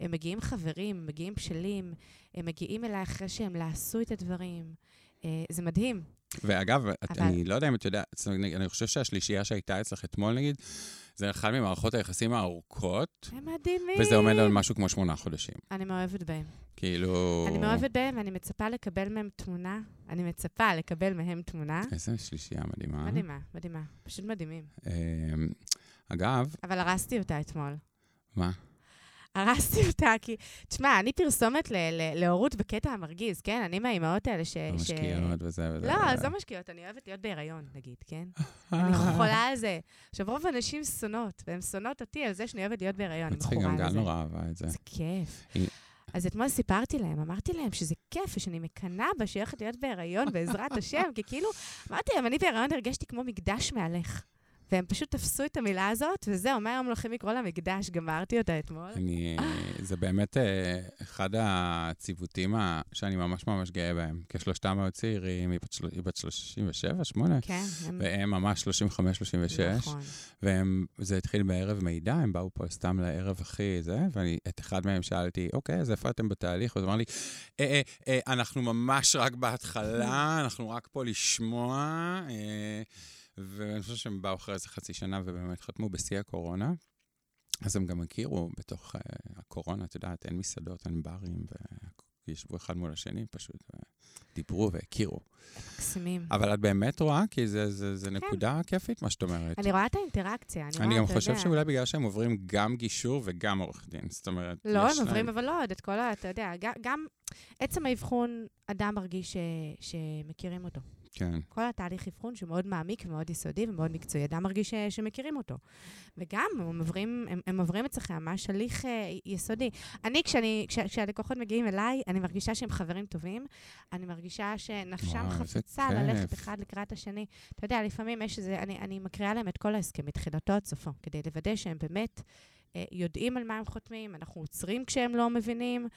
הם מגיעים חברים, הם מגיעים בשלים, הם מגיעים אליי אחרי שהם לעשו את הדברים. אה, זה מדהים. ואגב, את- אבל- אני לא יודע אם את יודעת, אני חושב שהשלישייה שהייתה אצלך אתמול, נגיד, זה אחד ממערכות היחסים הארוכות, הם מדהימים. וזה עומד על משהו כמו שמונה חודשים. אני מאוהבת בהם. כאילו... אני מאוהבת בהם, ואני מצפה לקבל מהם תמונה. אני מצפה לקבל מהם תמונה. איזה שלישייה מדהימה. מדהימה, מדהימה. פשוט מדהימים. אמ, אגב, אבל הרסתי אותה אתמול. מה? הרסתי אותה, כי... תשמע, אני פרסומת להורות בקטע המרגיז, כן? אני מהאימהות האלה ש... המשקיעות וזה וזה. לא. אז לא משקיעות, אני אוהבת להיות בהיריון, נגיד, כן? אני חולה על זה. עכשיו, רוב הנשים שונאות, והן שונאות אותי על זה שאני אוהבת להיות בהיריון, מצחיק, גם. גל נורא אהבה את זה. זה כיף. אז אתמול סיפרתי להם, אמרתי להם שזה כיף ושאני מקנאה בה שהיא הולכת להיות בהיריון בעזרת השם, כי כאילו, אמרתי להם, אני בהיריון הרגשתי כמו מקדש מהלך. והם פשוט תפסו את המילה הזאת, וזהו, מהיום הולכים לקרוא לה מקדש, גמרתי אותה אתמול. אני, זה באמת אה, אחד הציוותים שאני ממש ממש גאה בהם. כי שלושתם מאוד צעירים, היא בת של- היא בת 37, 8, כן, הם... והם ממש 35, 36. נכון. וזה התחיל בערב מידע, הם באו פה סתם לערב הכי זה, ואני את אחד מהם שאלתי, אוקיי, אז איפה אתם בתהליך? הוא אמר לי, אה, אה, אה, אנחנו ממש רק בהתחלה, אנחנו רק פה לשמוע, אה, ואני חושב שהם באו אחרי איזה חצי שנה ובאמת חתמו בשיא הקורונה. אז הם גם הכירו בתוך uh, הקורונה, את יודעת, אין מסעדות, אין ברים, וישבו אחד מול השני פשוט, ודיברו והכירו. מקסימים. אבל את באמת רואה? כי זה, זה, זה נקודה כיפית, מה שאת אומרת. אני רואה את האינטראקציה, אני רואה, אני גם חושב יודע. שאולי בגלל שהם עוברים גם גישור וגם עורך דין. זאת אומרת, לא, הם עוברים, אבל לא את כל ה... אתה יודע, גם- גם עצם האבחון, אדם מרגיש ש- שמכירים אותו. כן. כל התהליך אבחון שהוא מאוד מעמיק ומאוד יסודי ומאוד מקצועי, אדם מרגיש ש- שמכירים אותו. וגם, הם עוברים, הם, הם עוברים אצלכם ממש הליך אה, יסודי. אני, כשאני, כש, כשהלקוחות מגיעים אליי, אני מרגישה שהם חברים טובים, אני מרגישה שנפשם וואו, חפצה. ללכת אחד לקראת השני. אתה יודע, לפעמים יש איזה, אני, אני מקריאה להם את כל ההסכם, מתחילתו עד סופו, כדי לוודא שהם באמת אה, יודעים על מה הם חותמים, אנחנו עוצרים כשהם לא מבינים.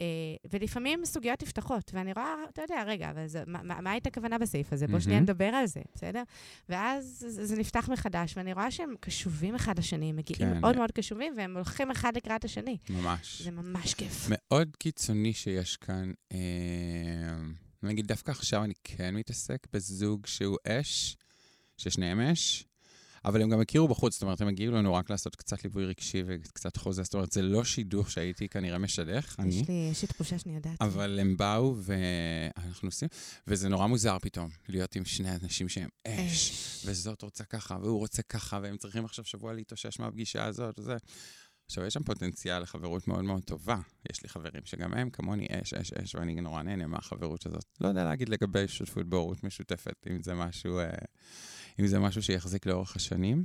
אה, ולפעמים סוגיות נפתחות, ואני רואה, אתה יודע, רגע, אבל זה, מה, מה, מה הייתה הכוונה בסעיף הזה? בוא שנייה מהמם. נדבר על זה, בסדר? ואז זה, זה נפתח מחדש, ואני רואה שהם קשובים אחד לשני, הם מגיעים כן. מאוד מאוד קשובים, והם הולכים אחד לקראת השני. ממש. זה ממש כיף. מאוד קיצוני שיש כאן. אה, נגיד, דווקא עכשיו אני כן מתעסק בזוג שהוא אש, ששניהם אש, אבל הם גם הכירו בחוץ, זאת אומרת, הם הגיעו לנו רק לעשות קצת ליווי רגשי וקצת חוזה, זאת אומרת, זה לא שידוך שהייתי כנראה משדך, אני. יש לי, יש לי תחושה שאני יודעת. אבל הם באו ואנחנו עושים, וזה נורא מוזר פתאום, להיות עם שני אנשים שהם אש, וזאת רוצה ככה, והוא רוצה ככה, והם צריכים עכשיו שבוע להתאושש מהפגישה הזאת וזה. עכשיו, יש שם פוטנציאל לחברות מאוד מאוד טובה. יש לי חברים שגם הם כמוני אש, אש, אש, ואני נורא נהנה מהחברות הזאת. לא יודע להגיד לגבי שותפות בהורות משותפת, אם זה משהו, אה, אם זה משהו שיחזיק לאורך השנים.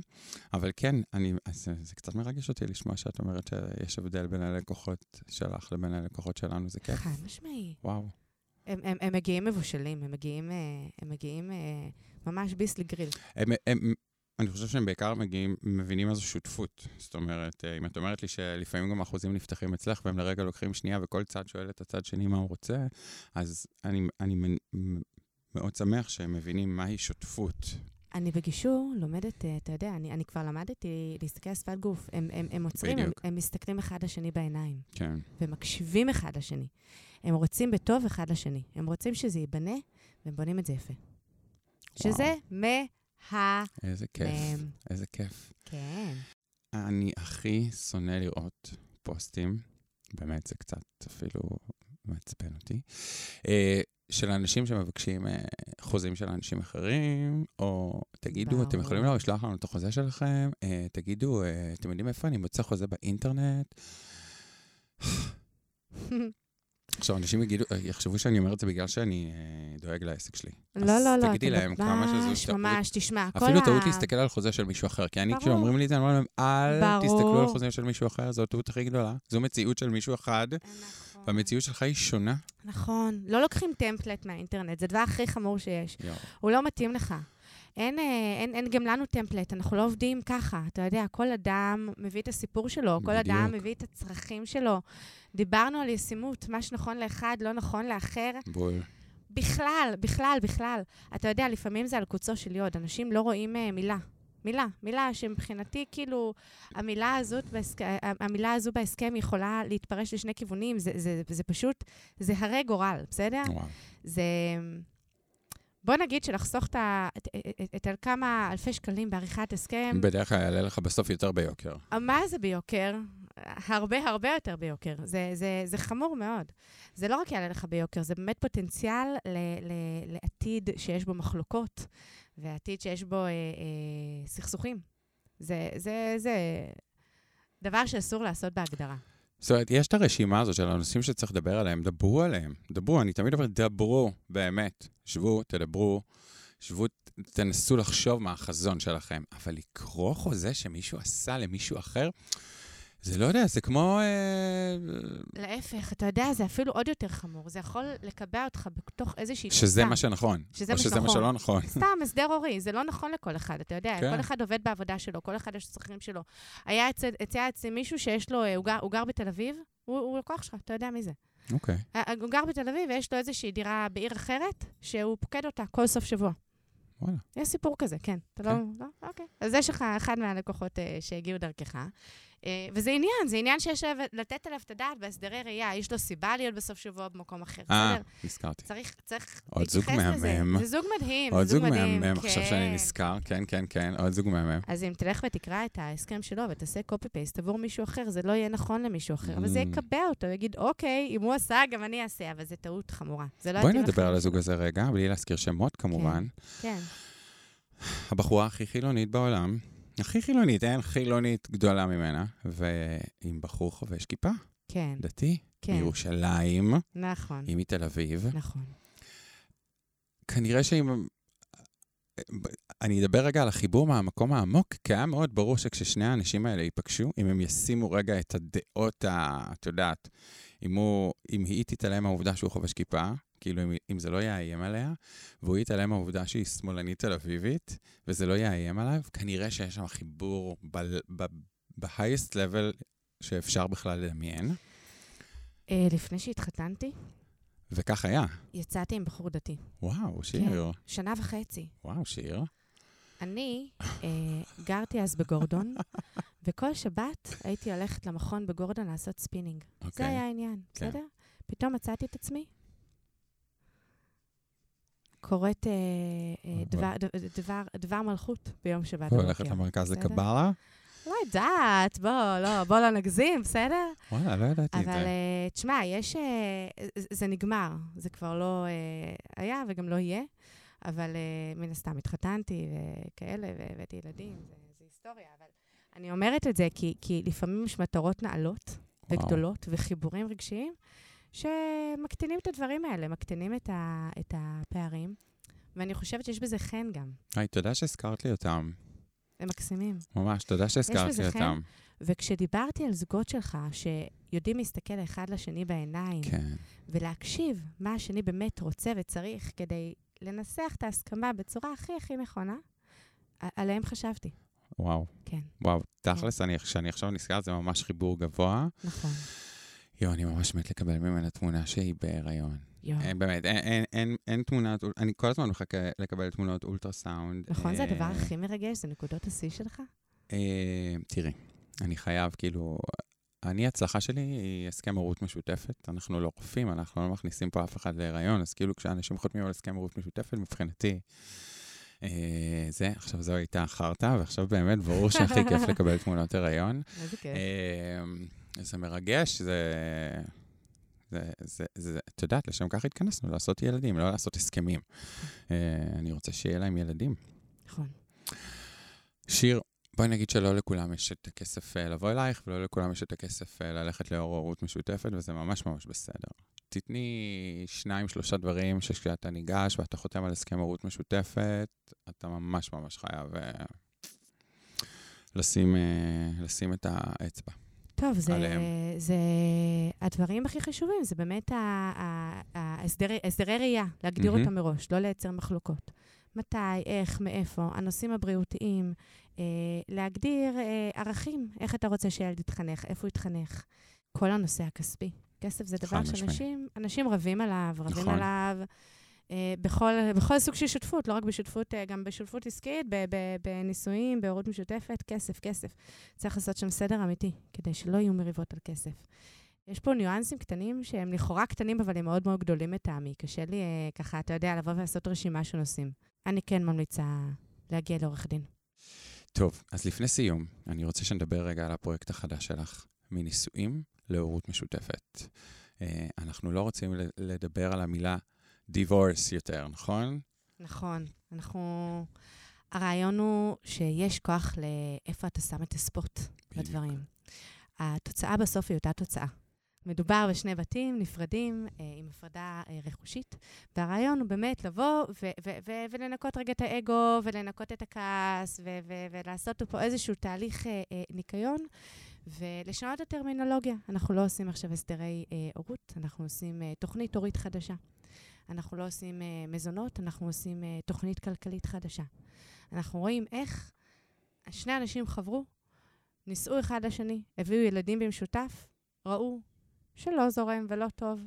אבל כן, אני, זה, זה קצת מרגש אותי לשמוע שאת אומרת שיש הבדל בין הלקוחות שלך לבין הלקוחות שלנו, זה כיף. חד משמעי. וואו. הם, הם, הם מגיעים מבושלים, הם מגיעים, אה, הם מגיעים אה, ממש ביסלי גריל. הם, הם, אני חושב שהם בעיקר מגיעים, מבינים איזו שותפות. זאת אומרת, אה, אם את אומרת לי שלפעמים גם האחוזים נפתחים אצלך, והם לרגע לוקחים שנייה, וכל צד שואל את הצד שני מה הוא רוצה, אז אני, אני מאוד שמח שהם מבינים מהי שותפות. אני בגישור לומדת, אה, אתה יודע, אני, אני כבר למדתי להסתכל על שפת גוף. הם, הם, הם עוצרים, הם. הם מסתכלים אחד לשני בעיניים, כן. ומקשיבים אחד לשני. הם רוצים בטוב אחד לשני. הם רוצים שזה ייבנה, והם בונים את זה יפה. שזה מה... איזה כיף, מהם. איזה כיף. כן. אני הכי שונא לראות פוסטים, באמת זה קצת אפילו מעצבן אותי, אה, של אנשים שמבקשים אה, חוזים של אנשים אחרים, או תגידו, ברור. אתם יכולים לשלוח לנו את החוזה שלכם, אה, תגידו, אה, אתם יודעים איפה אני מוצא חוזה באינטרנט? עכשיו, אנשים יגידו, יחשבו שאני אומר את זה בגלל שאני אה, דואג לעסק שלי. לא, לא, לא. אז תגידי להם כמה שזו טעות. ממש, תשמע, כל אפילו ה... טעות להסתכל על חוזה של מישהו אחר, כי אני. כשאומרים לי את זה, אני אומר להם, אל. תסתכלו על חוזים של מישהו אחר, זו הטעות הכי גדולה. זו מציאות של מישהו אחד, נכון. והמציאות שלך היא שונה. נכון. לא לוקחים טמפלט מהאינטרנט, זה הדבר הכי חמור שיש. יואו. הוא לא מתאים לך. אין, אה, אין, אין גם לנו טמפלט, אנחנו לא עובדים ככה. אתה יודע, כל אדם מביא את הסיפור שלו, כל בדיוק. אדם מביא את הצרכים שלו. דיברנו על ישימות, מה שנכון לאחד לא נכון לאחר. בול. בכלל, בכלל, בכלל. אתה יודע, לפעמים זה על קוצו של יוד. אנשים לא רואים uh, מילה. מילה, מילה שמבחינתי, כאילו, המילה הזאת, בהסכ... המילה הזו בהסכם יכולה להתפרש לשני כיוונים. זה, זה, זה פשוט, זה הרי גורל, בסדר? וואו. זה... בוא נגיד שלחסוך את. את, את, את כמה אלפי שקלים בעריכת הסכם, בדרך כלל יעלה לך בסוף יותר ביוקר. מה זה ביוקר? הרבה הרבה יותר ביוקר. זה, זה, זה חמור מאוד. זה לא רק יעלה לך ביוקר, זה באמת פוטנציאל ל, ל, לעתיד שיש בו מחלוקות, ועתיד שיש בו אה, אה, סכסוכים. זה, זה, זה דבר שאסור לעשות בהגדרה. זאת אומרת, יש את הרשימה הזאת של הנושאים שצריך לדבר עליהם, דברו עליהם. דברו, אני תמיד אומר, דברו, באמת. שבו, תדברו, שבו, תנסו לחשוב מה החזון שלכם. אבל לקרוא חוזה שמישהו עשה למישהו אחר, זה לא יודע, זה כמו... אה, להפך, אתה יודע, זה אפילו עוד יותר חמור. זה יכול לקבע אותך בתוך איזושהי שזה. מה שנכון. שזה או מה שזה מה שנכון. שלא נכון. סתם, הסדר הורי, זה לא נכון לכל אחד, אתה יודע, כן. כל אחד עובד בעבודה שלו, כל אחד יש צרכים שלו. היה אצל, אצל, אצל מישהו שיש לו, אה, הוא גר, הוא גר בתל אביב, הוא, הוא לקוח שלך, אתה יודע מי זה. אוקיי. אה, הוא גר בתל אביב ויש לו איזושהי דירה בעיר אחרת, שהוא פוקד אותה כל סוף שבוע. וואלה. יש סיפור כזה, כן. אתה לא... לא? אוקיי. אז יש לך אחד מהלקוחות אה, שהגיעו דרכך. אה, וזה עניין, זה עניין שיש לתת עליו את הדעת בהסדרי ראייה. יש לו סיבה להיות בסוף שבוע במקום אחר, אה? נזכרתי. צריך, צריך עוד זוג להתייחס לזה. מהמם. זה זוג מדהים, עוד זוג זוג. מהמם, עכשיו שאני כן. נזכר, כן, כן, כן, עוד זוג מהמם. אז אם תלך ותקרא את ההסכם שלו ותעשה copy-paste עבור מישהו אחר, זה לא יהיה נכון למישהו אחר, אבל זה Mm. יקבע אותו, יגיד, אוקיי, אם הוא עשה, גם אני אעשה, אבל זו טעות חמורה. זה לא בואי נדבר על הזוג הזה רגע, בלי להזכיר שמות כמובן. כן, הבחורה הכי חילונית בעולם, הכי חילונית, אין חילונית גדולה ממנה, ועם בחור חובש כיפה, כן, דתי, כן, מירושלים, נכון, היא מתל אביב. נכון. כנראה שאם... אני אדבר רגע על החיבור מהמקום העמוק, כי היה מאוד ברור שכששני האנשים האלה ייפגשו, אם הם ישימו רגע את הדעות, ה... את יודעת, אם, הוא, אם היא תתעלם מהעובדה שהוא חובש כיפה, כאילו אם, אם זה לא יאיים עליה, והוא יתעלם מהעובדה שהיא שמאלנית תל אביבית, וזה לא יאיים עליו, כנראה שיש שם חיבור ב-highest level שאפשר בכלל לדמיין, אה, לפני שהתחתנתי, וכך היה. יצאתי עם בחור דתי. וואו, שיר. שנה וחצי. וואו, שיר. אני אה, גרתי אז בגורדון, [LAUGHS] וכל שבת הייתי הולכת למכון בגורדון לעשות ספינינג. זה אוקיי. היה העניין, כן. בסדר? פתאום מצאתי את עצמי. קוראת אה, אה, אוקיי. דבר, ד- דבר, דבר מלכות ביום שבת בבוקר. למרכז בסדר? לקבלה? לא יודעת, בוא, לא, בוא לא נגזים, בסדר? וואלה, לא ידעתי את אבל זה. אה, תשמע, יש... אה, זה- נגמר, זה כבר לא אה, היה וגם לא יהיה, אבל אה, מן הסתם התחתנתי וכאלה, והבאתי ילדים, זה זה היסטוריה, אבל אני אומרת את זה כי, כי לפעמים יש מטרות נעלות. וגדולות וחיבורים רגשיים שמקטינים את הדברים האלה, מקטינים את, ה, את הפערים, ואני חושבת שיש בזה חן גם. היי, תודה שהזכרת לי אותם. הם מקסימים. ממש, תודה שהזכרת לי חן. אותם. וכשדיברתי על זוגות שלך, שיודעים להסתכל אחד לשני בעיניים, כן. ולהקשיב מה השני באמת רוצה וצריך כדי לנסח את ההסכמה בצורה הכי הכי נכונה, עליהם חשבתי. וואו. כן, וואו, תכלס, אני- כשאני עכשיו נזכר, זה ממש חיבור גבוה. נכון. יואו, אני ממש מת לקבל ממנה תמונה שהיא בהיריון. יואו. אין, באמת, אין, אין, אין, אין תמונת, אני כל הזמן מחכה לקבל תמונות אולטרסאונד. נכון, זה הדבר אה, הכי מרגש, זה נקודות השיא שלך? אה, תראי, אני חייב, כאילו, אני, הצלחה שלי היא הסכם הורות משותפת. אנחנו לא רופאים, אנחנו לא מכניסים פה אף אחד להיריון, אז כאילו כשאנשים חותמים על הסכם הורות משותפת, מבחינתי, אה, זה, עכשיו זו הייתה חרטא, ועכשיו באמת ברור שהכי כיף [LAUGHS] לקבל תמונות הריון. איזה כיף. זה מרגש, זה... זה, זה, זה, את יודעת, לשם כך התכנסנו, לעשות ילדים, לא לעשות הסכמים. אה, אני רוצה שיהיה להם ילדים. נכון. שיר, בואי נגיד שלא לכולם יש את הכסף אה, לבוא אלייך, ולא לכולם יש את הכסף אה, ללכת לאור הורות משותפת, וזה ממש ממש בסדר. תתני שניים, שלושה דברים שכשאתה ניגש ואתה חותם על הסכם הורות משותפת, אתה ממש ממש חייב לשים, לשים את האצבע. טוב, זה, עליהם. זה הדברים הכי חשובים, זה באמת הסדרי ראייה, להגדיר מהמם. אותם מראש, לא לייצר מחלוקות. מתי, איך, מאיפה, הנושאים הבריאותיים, אה, להגדיר אה, ערכים, איך אתה רוצה שילד יתחנך, איפה הוא יתחנך. כל הנושא הכספי. כסף זה דבר. שאנשים אנשים רבים עליו, רבים נכון. עליו. אה, בכל, בכל סוג של שותפות, לא רק בשותפות, אה, גם בשותפות עסקית, בנישואים, בהורות משותפת, כסף, כסף. צריך לעשות שם סדר אמיתי, כדי שלא יהיו מריבות על כסף. יש פה ניואנסים קטנים שהם לכאורה קטנים, אבל הם מאוד מאוד גדולים לטעמי. קשה לי אה, ככה, אתה יודע, לבוא ולעשות רשימה של נושאים. אני כן ממליצה להגיע לעורך דין. טוב, אז לפני סיום, אני רוצה שנדבר רגע על הפרויקט החדש שלך, מנישואים להורות משותפת. אנחנו לא רוצים לדבר על המילה divorce יותר, נכון? נכון. אנחנו... הרעיון הוא שיש כוח לאיפה אתה שם את הספוט בדברים. התוצאה בסוף היא אותה תוצאה. מדובר בשני בתים נפרדים אה, עם הפרדה אה, רכושית, והרעיון הוא באמת לבוא ו- ו- ו- ולנקות רגע את האגו, ולנקות את הכעס, ו- ו- ולעשות פה איזשהו תהליך אה, אה, ניקיון, ולשנות את הטרמינולוגיה. אנחנו לא עושים עכשיו הסדרי אה, הורות, אנחנו עושים אה, תוכנית הורית חדשה. אנחנו לא עושים אה, מזונות, אנחנו עושים אה, תוכנית כלכלית חדשה. אנחנו רואים איך שני אנשים חברו, נישאו אחד לשני, הביאו ילדים במשותף, ראו שלא זורם ולא טוב,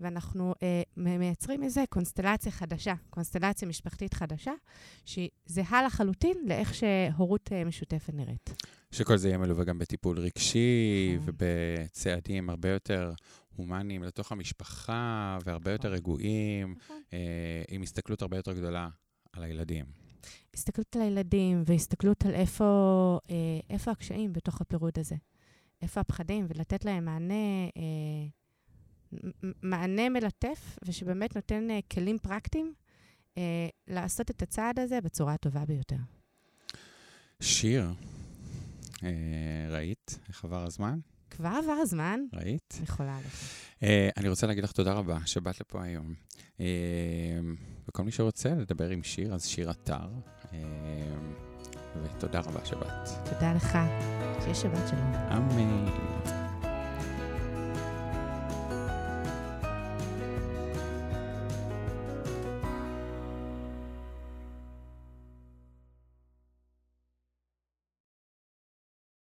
ואנחנו אה, מייצרים מזה קונסטלציה חדשה, קונסטלציה משפחתית חדשה, שהיא זהה לחלוטין לאיך שהורות אה, משותפת נראית. שכל זה יהיה מלווה גם בטיפול רגשי נכון. ובצעדים הרבה יותר הומניים לתוך המשפחה והרבה יותר נכון. רגועים, נכון. אה, עם הסתכלות הרבה יותר גדולה על הילדים. הסתכלות על הילדים והסתכלות על איפה, אה, איפה הקשיים בתוך הפירוד הזה. איפה הפחדים, ולתת להם מענה, אה, מענה מלטף, ושבאמת נותן כלים פרקטיים לעשות את הצעד הזה בצורה הטובה ביותר. שיר, ראית איך עבר הזמן? כבר עבר הזמן, ראית? אני יכולה עליך. אה, אני רוצה להגיד לך תודה רבה שבאת לפה היום. אה, וכל מי שרוצה לדבר עם שיר, אז שיר אתר. אה, ותודה רבה שבאת. תודה לך. שיהיה שבת שלום. אמן.